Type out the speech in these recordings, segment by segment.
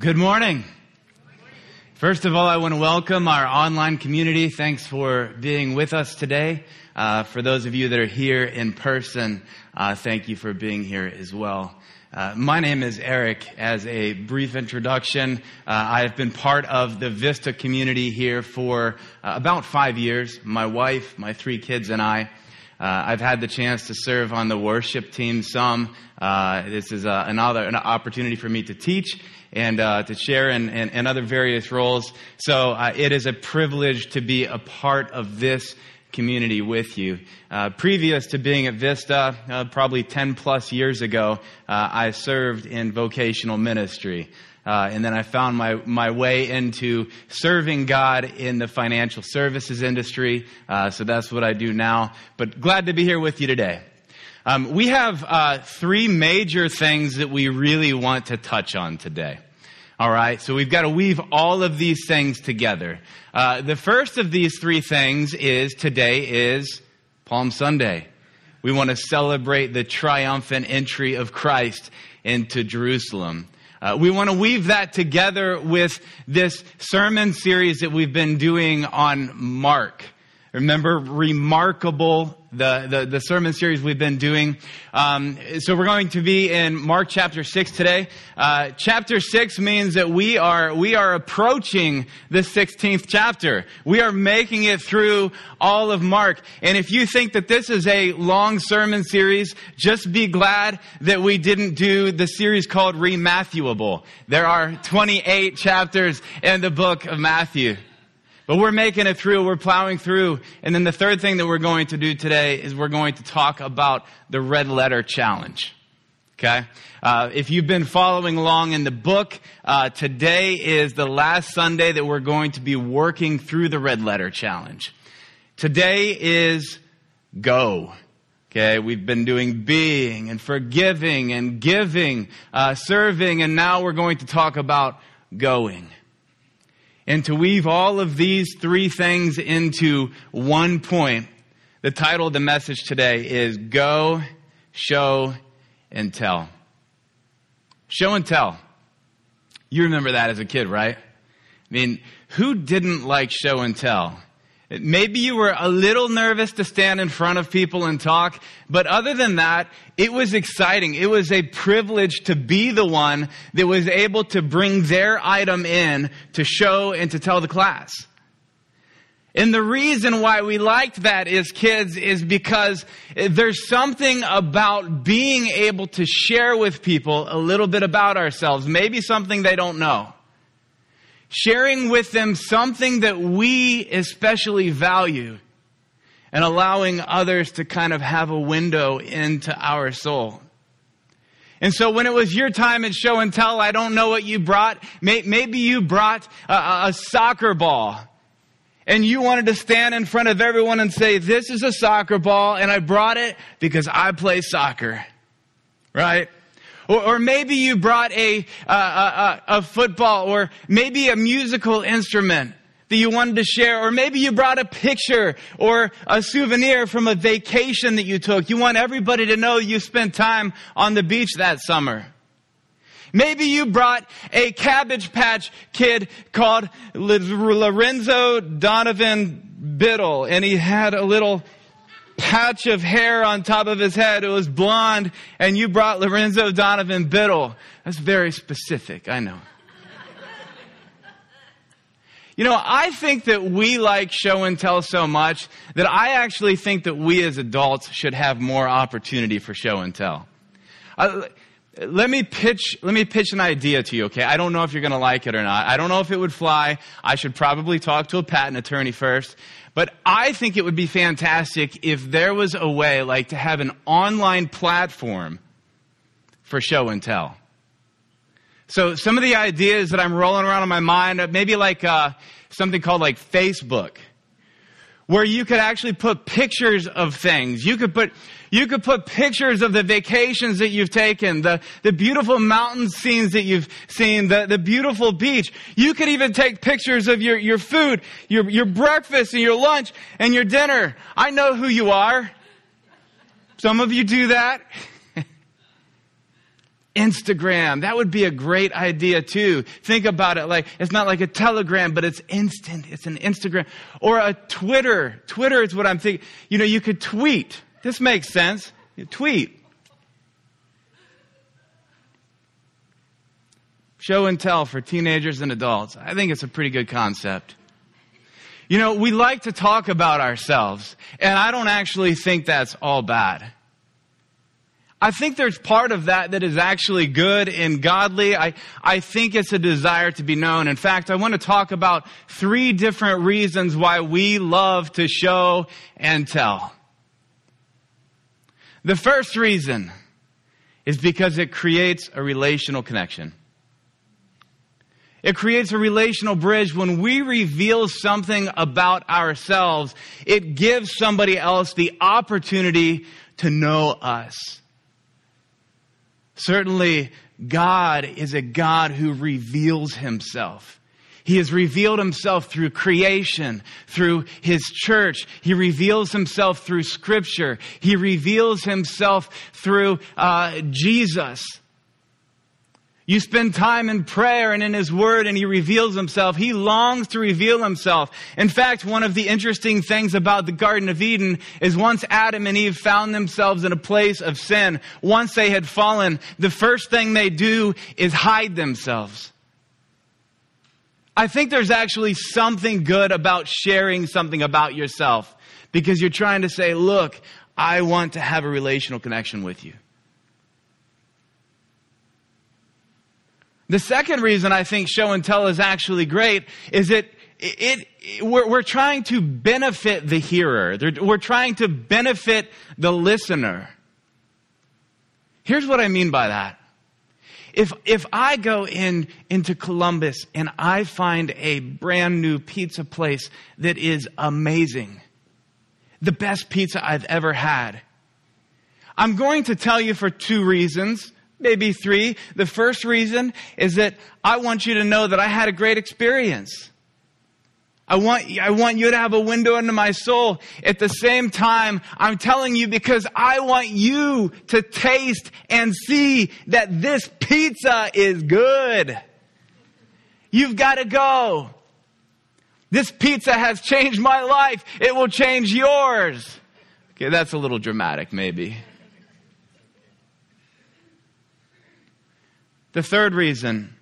Good morning. First of all, I want to welcome our online community. Thanks for being with us today. Uh, for those of you that are here in person, uh, thank you for being here as well. Uh, my name is Eric. As a brief introduction, uh, I have been part of the Vista community here for uh, about five years. My wife, my three kids, and I. Uh, I've had the chance to serve on the worship team some. this is another an opportunity for me to teach and uh, to share in, in, in, other various roles. So uh, it is a privilege to be a part of this community with you. Uh, previous to being at Vista, uh, probably 10 plus years ago, uh, I served in vocational ministry. Uh, and then I found my, my way into serving God in the financial services industry. so that's what I do now. But glad to be here with you today. Um, we have uh, three major things that we really want to touch on today. All right, so we've got to weave all of these things together. Uh, the first of these three things is today is Palm Sunday. We want to celebrate the triumphant entry of Christ into Jerusalem. Uh, we want to weave that together with this sermon series that we've been doing on Mark. Remember, remarkable the, the, the, sermon series we've been doing. Um, so we're going to be in Mark chapter 6 today. Uh, chapter 6 means that we are, we are approaching the 16th chapter. We are making it through all of Mark. And if you think that this is a long sermon series, just be glad that we didn't do the series called Rematthewable. There are 28 chapters in the book of Matthew. But we're making it through, we're plowing through. And then the third thing that we're going to do today is we're going to talk about the red letter challenge. Okay? Uh, if you've been following along in the book, uh, today is the last Sunday that we're going to be working through the red letter challenge. Today is go. Okay, we've been doing being and forgiving and giving, uh, serving, and now we're going to talk about going. And to weave all of these three things into one point, the title of the message today is Go, Show, and Tell. Show and tell. You remember that as a kid, right? I mean, who didn't like show and tell? Maybe you were a little nervous to stand in front of people and talk, but other than that, it was exciting. It was a privilege to be the one that was able to bring their item in to show and to tell the class. And the reason why we liked that as kids is because there's something about being able to share with people a little bit about ourselves, maybe something they don't know sharing with them something that we especially value and allowing others to kind of have a window into our soul. And so when it was your time at show and tell, I don't know what you brought. Maybe you brought a, a soccer ball and you wanted to stand in front of everyone and say, this is a soccer ball and I brought it because I play soccer. Right? Or, or maybe you brought a, a, a, a football or maybe a musical instrument that you wanted to share, or maybe you brought a picture or a souvenir from a vacation that you took. You want everybody to know you spent time on the beach that summer. Maybe you brought a Cabbage Patch kid called Lorenzo Donovan Biddle, and he had a little patch of hair on top of his head. It was blonde, and you brought Lorenzo Donovan Biddle. That's very specific, I know. You know, I think that we like show and tell so much that I actually think that we as adults should have more opportunity for show and tell. Uh, let me pitch let me pitch an idea to you okay i don't know if you're going to like it or not i don't know if it would fly i should probably talk to a patent attorney first but I think it would be fantastic if there was a way, like, to have an online platform for show and tell. So some of the ideas that I'm rolling around in my mind, maybe like uh, something called like Facebook where you could actually put pictures of things. You could put, you could put pictures of the vacations that you've taken, the, the beautiful mountain scenes that you've seen, the, the beautiful beach. You could even take pictures of your, your food, your, your breakfast and your lunch and your dinner. I know who you are. Some of you do that. Instagram. That would be a great idea too. Think about it like it's not like a telegram, but it's instant. It's an Instagram or a Twitter. Twitter is what I'm thinking. You know, you could tweet. This makes sense. You tweet. Show and tell for teenagers and adults. I think it's a pretty good concept. You know, we like to talk about ourselves, and I don't actually think that's all bad. I think there's part of that that is actually good and godly. I, I think it's a desire to be known. In fact, I want to talk about three different reasons why we love to show and tell. The first reason is because it creates a relational connection. It creates a relational bridge. When we reveal something about ourselves, it gives somebody else the opportunity to know us. Certainly, God is a God who reveals himself. He has revealed himself through creation, through his church. He reveals himself through scripture. He reveals himself through uh, Jesus. You spend time in prayer and in His Word and He reveals Himself. He longs to reveal Himself. In fact, one of the interesting things about the Garden of Eden is once Adam and Eve found themselves in a place of sin, once they had fallen, the first thing they do is hide themselves. I think there's actually something good about sharing something about yourself because you're trying to say, look, I want to have a relational connection with you. The second reason I think show and tell is actually great is that it, it we're, we're, trying to benefit the hearer. We're trying to benefit the listener. Here's what I mean by that. If, if I go in, into Columbus and I find a brand new pizza place that is amazing, the best pizza I've ever had, I'm going to tell you for two reasons maybe three. The first reason is that I want you to know that I had a great experience. I want, I want you to have a window into my soul. At the same time, I'm telling you because I want you to taste and see that this pizza is good. You've got to go. This pizza has changed my life. It will change yours. Okay, that's a little dramatic, maybe. The third reason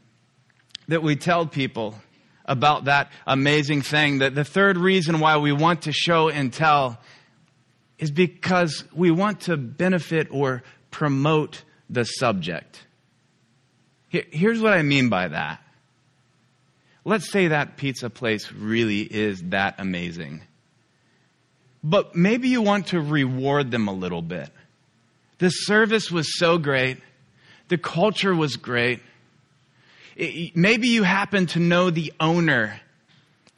that we tell people about that amazing thing, that the third reason why we want to show and tell is because we want to benefit or promote the subject. Here's what I mean by that. Let's say that pizza place really is that amazing. But maybe you want to reward them a little bit. The service was so great. The culture was great. It, maybe you happen to know the owner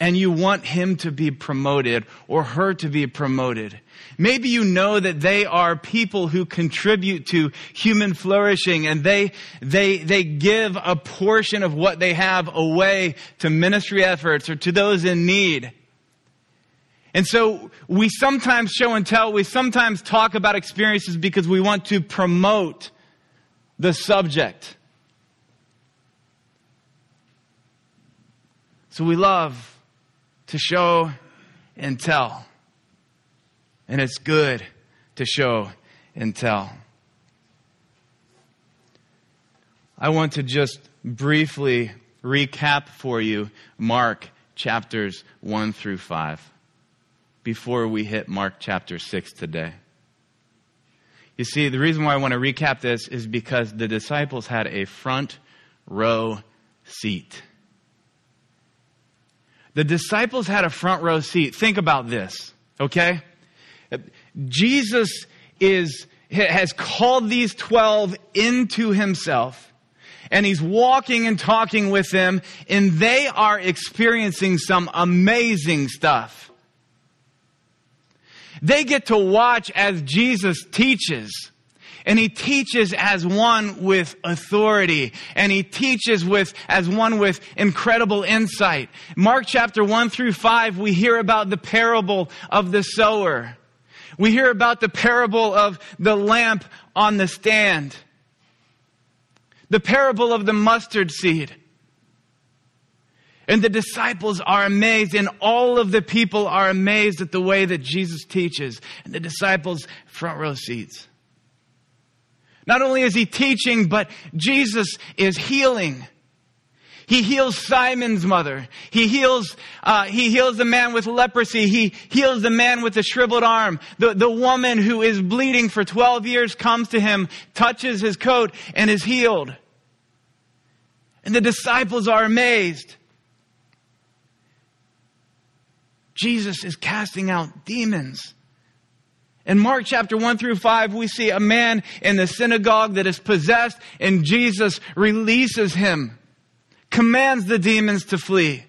and you want him to be promoted or her to be promoted. Maybe you know that they are people who contribute to human flourishing and they, they, they give a portion of what they have away to ministry efforts or to those in need. And so we sometimes show and tell, we sometimes talk about experiences because we want to promote the subject. So we love to show and tell. And it's good to show and tell. I want to just briefly recap for you Mark chapters 1 through 5 before we hit Mark chapter 6 today. You see, the reason why I want to recap this is because the disciples had a front row seat. The disciples had a front row seat. Think about this, okay? Jesus is, has called these 12 into himself and he's walking and talking with them and they are experiencing some amazing stuff. They get to watch as Jesus teaches. And he teaches as one with authority. And he teaches with, as one with incredible insight. Mark chapter 1 through 5, we hear about the parable of the sower. We hear about the parable of the lamp on the stand. The parable of the mustard seed. And the disciples are amazed, and all of the people are amazed at the way that Jesus teaches. And the disciples, front row seats. Not only is he teaching, but Jesus is healing. He heals Simon's mother. He heals, uh, he heals the man with leprosy. He heals the man with the shriveled arm. The, the woman who is bleeding for 12 years comes to him, touches his coat, and is healed. And the disciples are amazed. Jesus is casting out demons. In Mark chapter 1 through 5, we see a man in the synagogue that is possessed, and Jesus releases him, commands the demons to flee.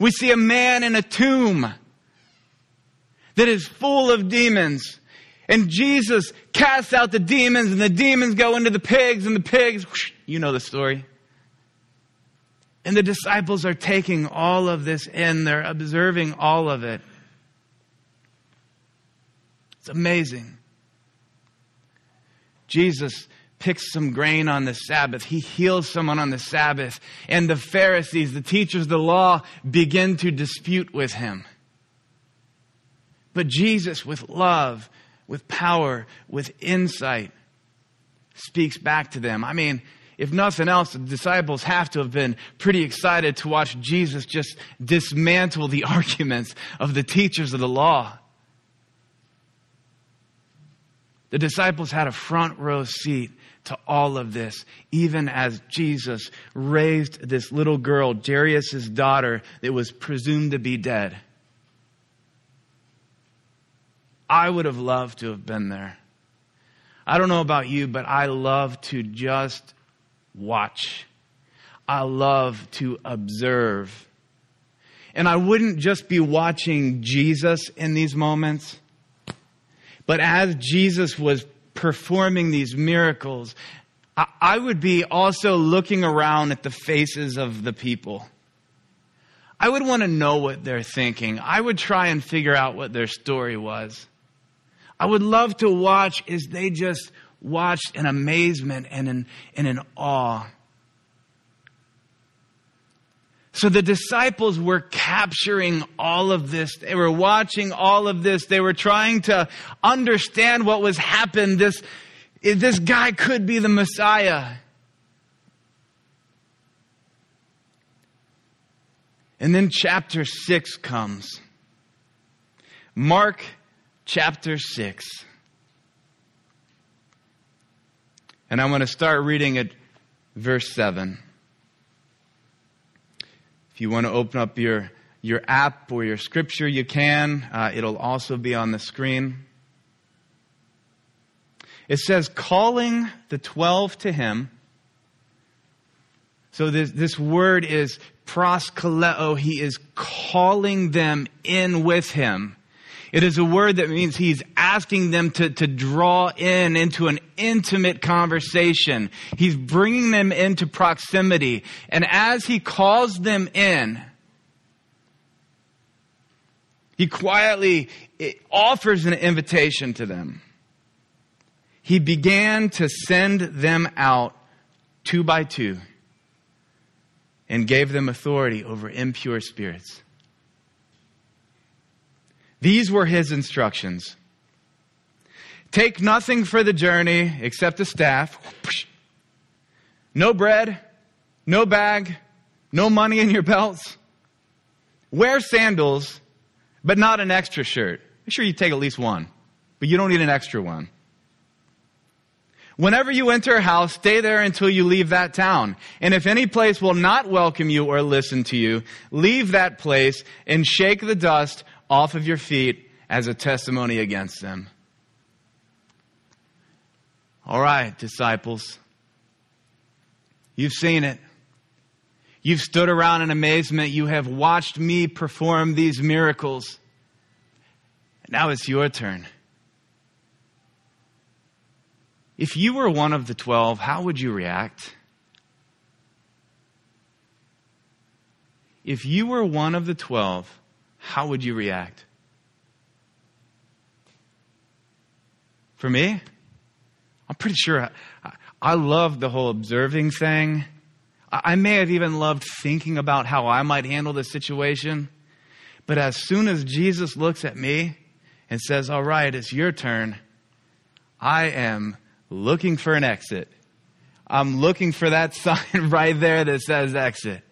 We see a man in a tomb that is full of demons. And Jesus casts out the demons, and the demons go into the pigs, and the pigs, whoosh, you know the story. And the disciples are taking all of this in, they're observing all of it. It's amazing. Jesus picks some grain on the Sabbath. He heals someone on the Sabbath. And the Pharisees, the teachers of the law, begin to dispute with him. But Jesus, with love, with power, with insight, speaks back to them. I mean, if nothing else, the disciples have to have been pretty excited to watch Jesus just dismantle the arguments of the teachers of the law. The disciples had a front row seat to all of this, even as Jesus raised this little girl, Jairus' daughter, that was presumed to be dead. I would have loved to have been there. I don't know about you, but I love to just watch. I love to observe. And I wouldn't just be watching Jesus in these moments, but as Jesus was performing these miracles, I would be also looking around at the faces of the people. I would want to know what they're thinking. I would try and figure out what their story was. I would love to watch as they just watched in amazement and in, and in awe. So the disciples were capturing all of this. They were watching all of this. They were trying to understand what was happening. This, this guy could be the Messiah. And then chapter 6 comes. Mark chapter 6. And I'm going to start reading at verse 7. If you want to open up your, your app or your scripture, you can. Uh, it'll also be on the screen. It says, calling the twelve to him. So this, this word is proskaleo. He is calling them in with him. It is a word that means he's asking them to, to draw in into an intimate conversation. He's bringing them into proximity. And as he calls them in, he quietly eh, offers an invitation to them. He began to send them out two by two and gave them authority over impure spirits. These were his instructions. Take nothing for the journey except a staff. No bread, no bag, no money in your belts. Wear sandals, but not an extra shirt. Make sure you take at least one, but you don't need an extra one. Whenever you enter a house, stay there until you leave that town. And if any place will not welcome you or listen to you, leave that place and shake the dust off of your feet as a testimony against them. All right, disciples. You've seen it. You've stood around in amazement. You have watched me perform these miracles. Now it's your turn. If you were one of the twelve, how would you react? If you were one of the twelve, how would you react? For me, I'm pretty sure I, I love the whole observing thing. I, I may have even loved thinking about how I might handle the situation. But as soon as Jesus looks at me and says, All right, it's your turn, I am looking for an exit. I'm looking for that sign right there that says exit.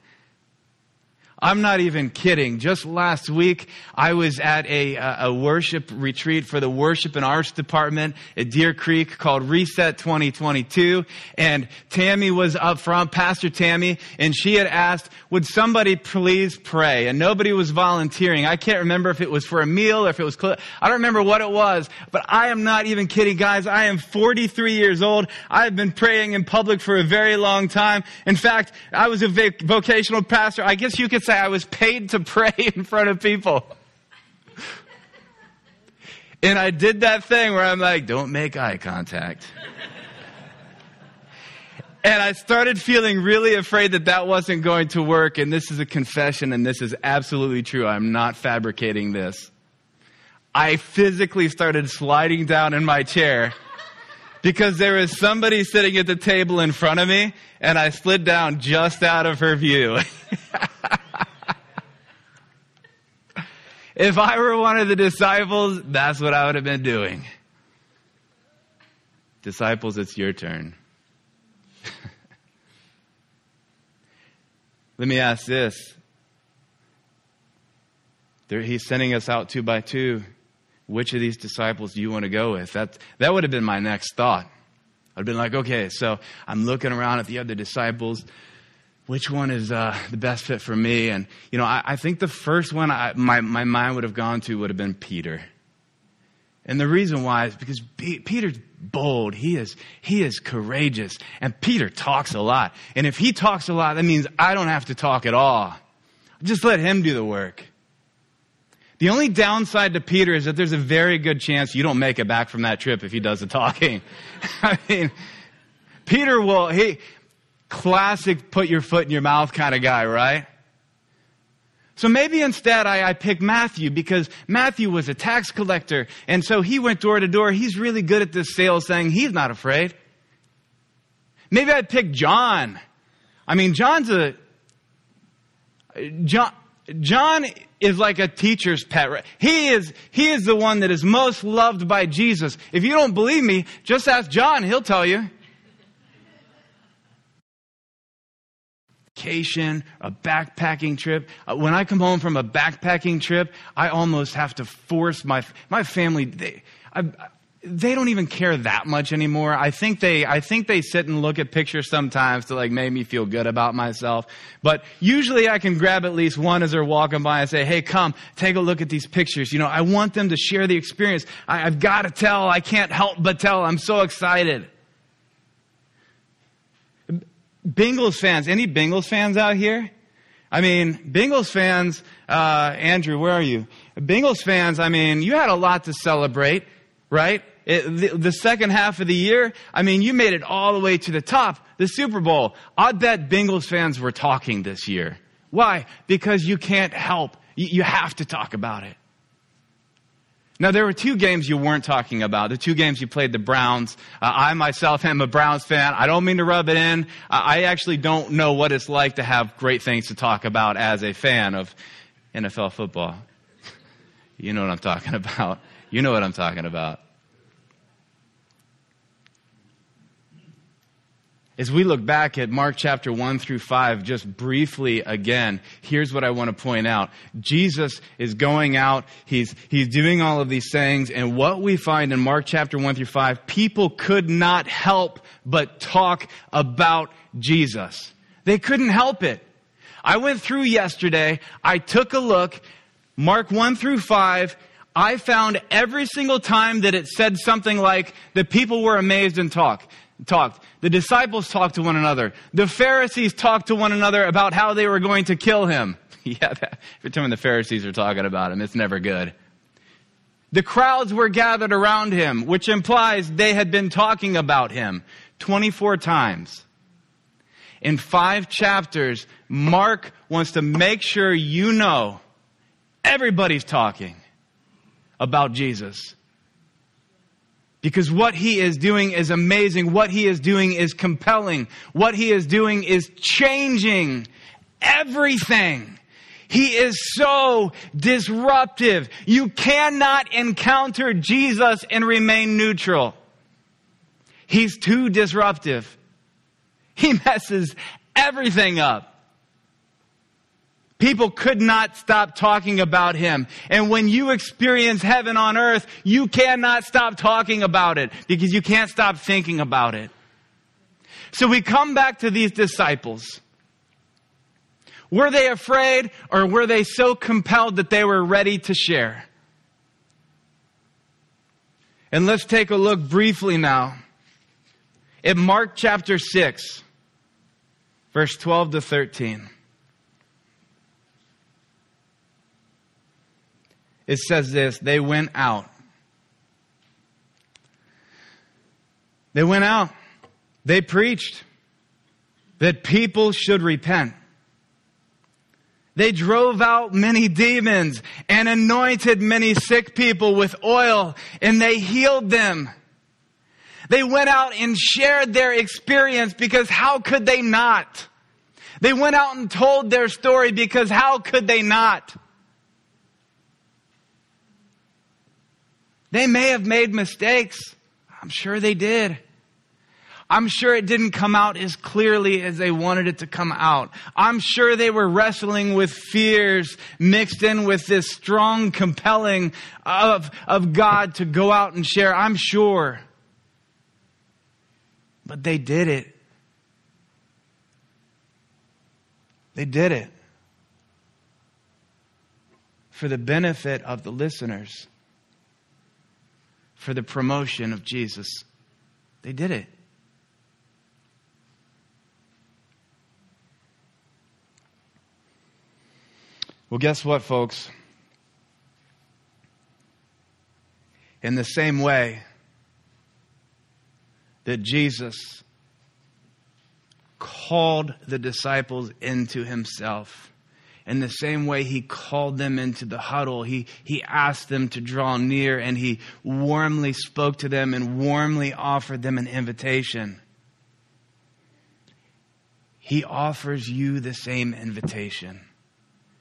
I'm not even kidding. Just last week, I was at a, a worship retreat for the worship and arts department at Deer Creek called Reset 2022. And Tammy was up front, Pastor Tammy, and she had asked, would somebody please pray? And nobody was volunteering. I can't remember if it was for a meal or if it was, cl- I don't remember what it was, but I am not even kidding, guys. I am 43 years old. I've been praying in public for a very long time. In fact, I was a vocational pastor. I guess you could say I was paid to pray in front of people. And I did that thing where I'm like, don't make eye contact. And I started feeling really afraid that that wasn't going to work. And this is a confession, and this is absolutely true. I'm not fabricating this. I physically started sliding down in my chair because there was somebody sitting at the table in front of me, and I slid down just out of her view. If I were one of the disciples, that's what I would have been doing. Disciples, it's your turn. Let me ask this. There, he's sending us out two by two. Which of these disciples do you want to go with? That, that would have been my next thought. I'd been like, okay, so I'm looking around at the other disciples which one is uh, the best fit for me? And, you know, I, I think the first one I, my, my mind would have gone to would have been Peter. And the reason why is because P- Peter's bold. He is, he is courageous. And Peter talks a lot. And if he talks a lot, that means I don't have to talk at all. Just let him do the work. The only downside to Peter is that there's a very good chance you don't make it back from that trip if he does the talking. I mean, Peter will, he, classic put your foot in your mouth kind of guy, right? So maybe instead I, I pick Matthew because Matthew was a tax collector. And so he went door to door. He's really good at this sales thing. He's not afraid. Maybe I'd pick John. I mean, John's a, John, John is like a teacher's pet. Right? He is, he is the one that is most loved by Jesus. If you don't believe me, just ask John. He'll tell you. vacation, a backpacking trip. Uh, when I come home from a backpacking trip, I almost have to force my my family. They, I, they don't even care that much anymore. I think they, I think they sit and look at pictures sometimes to like make me feel good about myself. But usually I can grab at least one as they're walking by and say, Hey, come, take a look at these pictures. You know, I want them to share the experience. I, I've got to tell. I can't help but tell. I'm so excited. Bengals fans, any Bengals fans out here? I mean, Bengals fans, uh, Andrew, where are you? Bengals fans, I mean, you had a lot to celebrate, right? It, the, the, second half of the year, I mean, you made it all the way to the top, the Super Bowl. I bet Bengals fans were talking this year. Why? Because you can't help. You, you have to talk about it. Now, there were two games you weren't talking about. The two games you played the Browns. Uh, I myself am a Browns fan. I don't mean to rub it in. I actually don't know what it's like to have great things to talk about as a fan of NFL football. you know what I'm talking about. You know what I'm talking about. As we look back at Mark chapter 1 through 5, just briefly again, here's what I want to point out. Jesus is going out, he's, he's doing all of these things, and what we find in Mark chapter 1 through 5, people could not help but talk about Jesus. They couldn't help it. I went through yesterday, I took a look, Mark 1 through 5, I found every single time that it said something like, the people were amazed and talk, talked. The disciples talked to one another. The Pharisees talked to one another about how they were going to kill him. yeah, that, every time the Pharisees are talking about him, it's never good. The crowds were gathered around him, which implies they had been talking about him 24 times. In five chapters, Mark wants to make sure you know everybody's talking about Jesus. Because what he is doing is amazing. What he is doing is compelling. What he is doing is changing everything. He is so disruptive. You cannot encounter Jesus and remain neutral. He's too disruptive. He messes everything up. People could not stop talking about him. And when you experience heaven on earth, you cannot stop talking about it because you can't stop thinking about it. So we come back to these disciples. Were they afraid or were they so compelled that they were ready to share? And let's take a look briefly now at Mark chapter 6, verse 12 to 13. It says this they went out. They went out. They preached that people should repent. They drove out many demons and anointed many sick people with oil and they healed them. They went out and shared their experience because how could they not? They went out and told their story because how could they not? They may have made mistakes. I'm sure they did. I'm sure it didn't come out as clearly as they wanted it to come out. I'm sure they were wrestling with fears mixed in with this strong compelling of, of God to go out and share. I'm sure. But they did it. They did it for the benefit of the listeners for the promotion of Jesus. They did it. Well, guess what, folks? In the same way that Jesus called the disciples into himself, in the same way he called them into the huddle, he, he asked them to draw near and he warmly spoke to them and warmly offered them an invitation. He offers you the same invitation.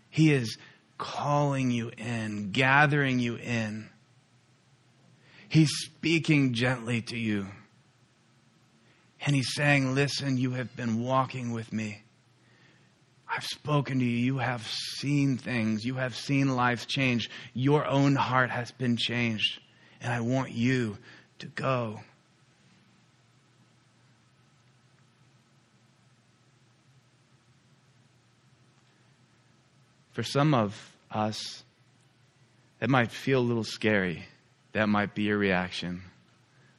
He is calling you in, gathering you in. He's speaking gently to you. And he's saying, Listen, you have been walking with me. I've spoken to you. You have seen things. You have seen life change. Your own heart has been changed. And I want you to go. For some of us, that might feel a little scary. That might be your reaction.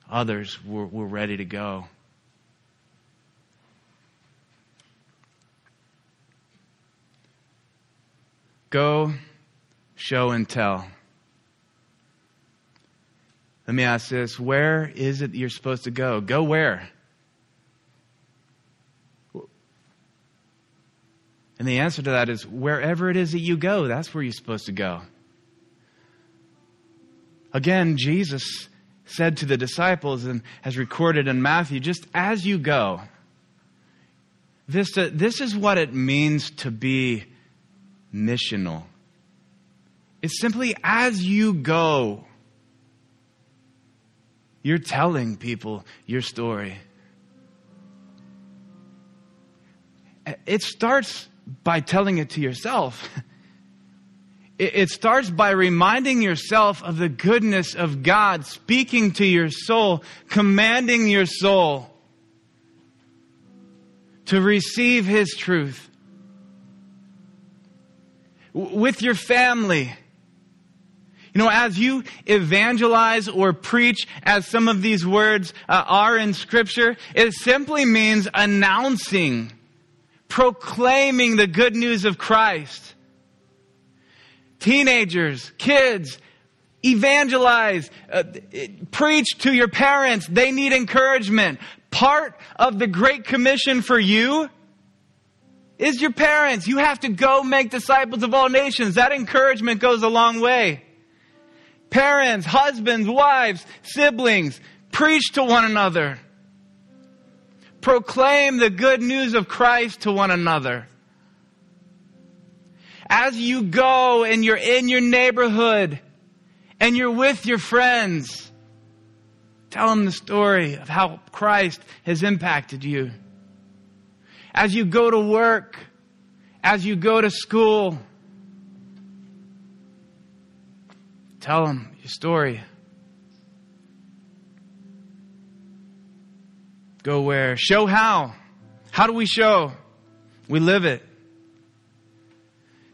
Others, we're, we're ready to go. Go, show, and tell. Let me ask this where is it you're supposed to go? Go where? And the answer to that is wherever it is that you go, that's where you're supposed to go. Again, Jesus said to the disciples and has recorded in Matthew just as you go, Vista, this is what it means to be missional. It's simply as you go, you're telling people your story. It starts by telling it to yourself. It starts by reminding yourself of the goodness of God, speaking to your soul, commanding your soul to receive His truth with your family. You know, as you evangelize or preach, as some of these words uh, are in Scripture, it simply means announcing, proclaiming the good news of Christ. Teenagers, kids, evangelize, uh, preach to your parents. They need encouragement. Part of the Great Commission for you is your parents. You have to go make disciples of all nations. That encouragement goes a long way. Parents, husbands, wives, siblings, Preach to one another. Proclaim the good news of Christ to one another. As you go and you're in your neighborhood and you're with your friends, tell them the story of how Christ has impacted you. As you go to work, as you go to school, tell them your story. Go where? Show how. How do we show? We live it.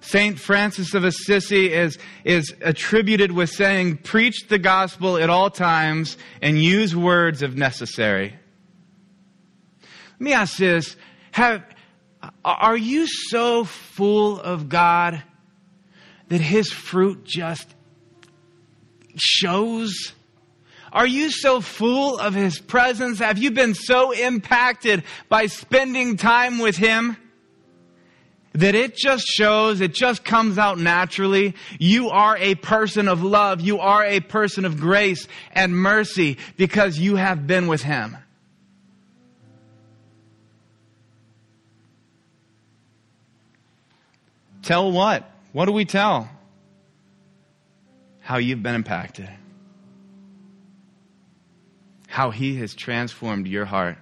Saint Francis of Assisi is, is attributed with saying, preach the gospel at all times and use words if necessary. Let me ask this. Have, are you so full of God that His fruit just shows? Are you so full of His presence? Have you been so impacted by spending time with Him? That it just shows, it just comes out naturally. You are a person of love. You are a person of grace and mercy because you have been with Him. Tell what? What do we tell? How you've been impacted how he has transformed your heart.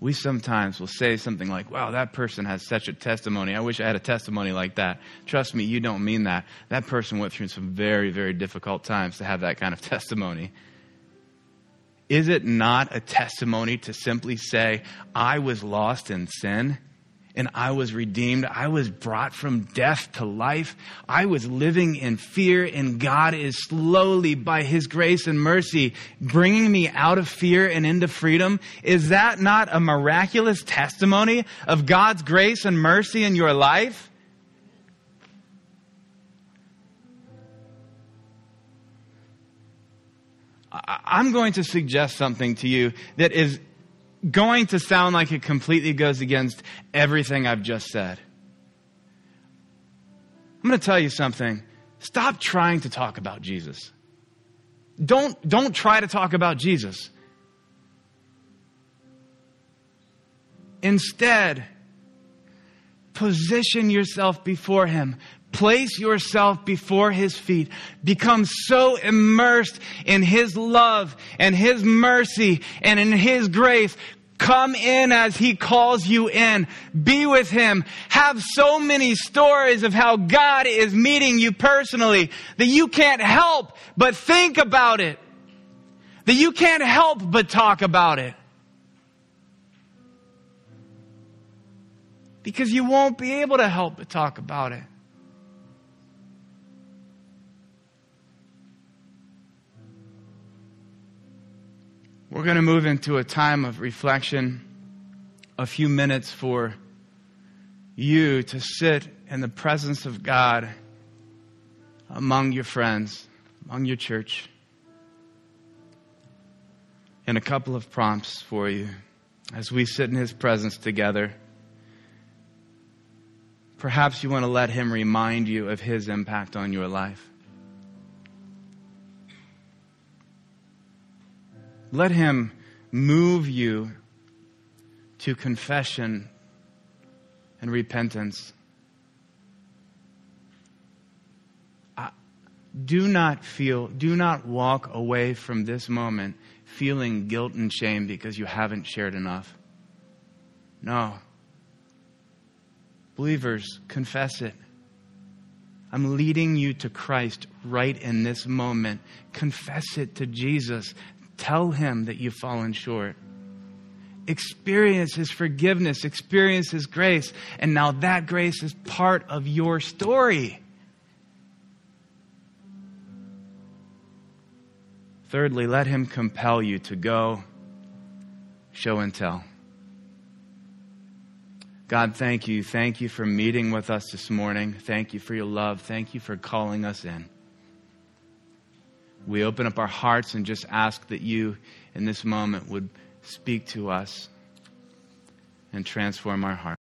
We sometimes will say something like, wow, that person has such a testimony. I wish I had a testimony like that. Trust me, you don't mean that. That person went through some very, very difficult times to have that kind of testimony. Is it not a testimony to simply say, I was lost in sin and I was redeemed. I was brought from death to life. I was living in fear, and God is slowly, by His grace and mercy, bringing me out of fear and into freedom. Is that not a miraculous testimony of God's grace and mercy in your life? I'm going to suggest something to you that is going to sound like it completely goes against everything I've just said. I'm going to tell you something. Stop trying to talk about Jesus. Don't, don't try to talk about Jesus. Instead, position yourself before Him. Place yourself before His feet. Become so immersed in His love and His mercy and in His grace. Come in as He calls you in. Be with Him. Have so many stories of how God is meeting you personally that you can't help but think about it. That you can't help but talk about it. Because you won't be able to help but talk about it. We're going to move into a time of reflection, a few minutes for you to sit in the presence of God among your friends, among your church, and a couple of prompts for you as we sit in His presence together. Perhaps you want to let Him remind you of His impact on your life. Let Him move you to confession and repentance. do not feel, do not walk away from this moment feeling guilt and shame because you haven't shared enough. No. Believers, confess it. I'm leading you to Christ right in this moment. Confess it to Jesus. Tell him that you've fallen short. Experience his forgiveness, experience his grace, and now that grace is part of your story. Thirdly, let him compel you to go, show and tell. God, thank you. Thank you for meeting with us this morning. Thank you for your love. Thank you for calling us in we open up our hearts and just ask that you, in this moment, would speak to us and transform our hearts.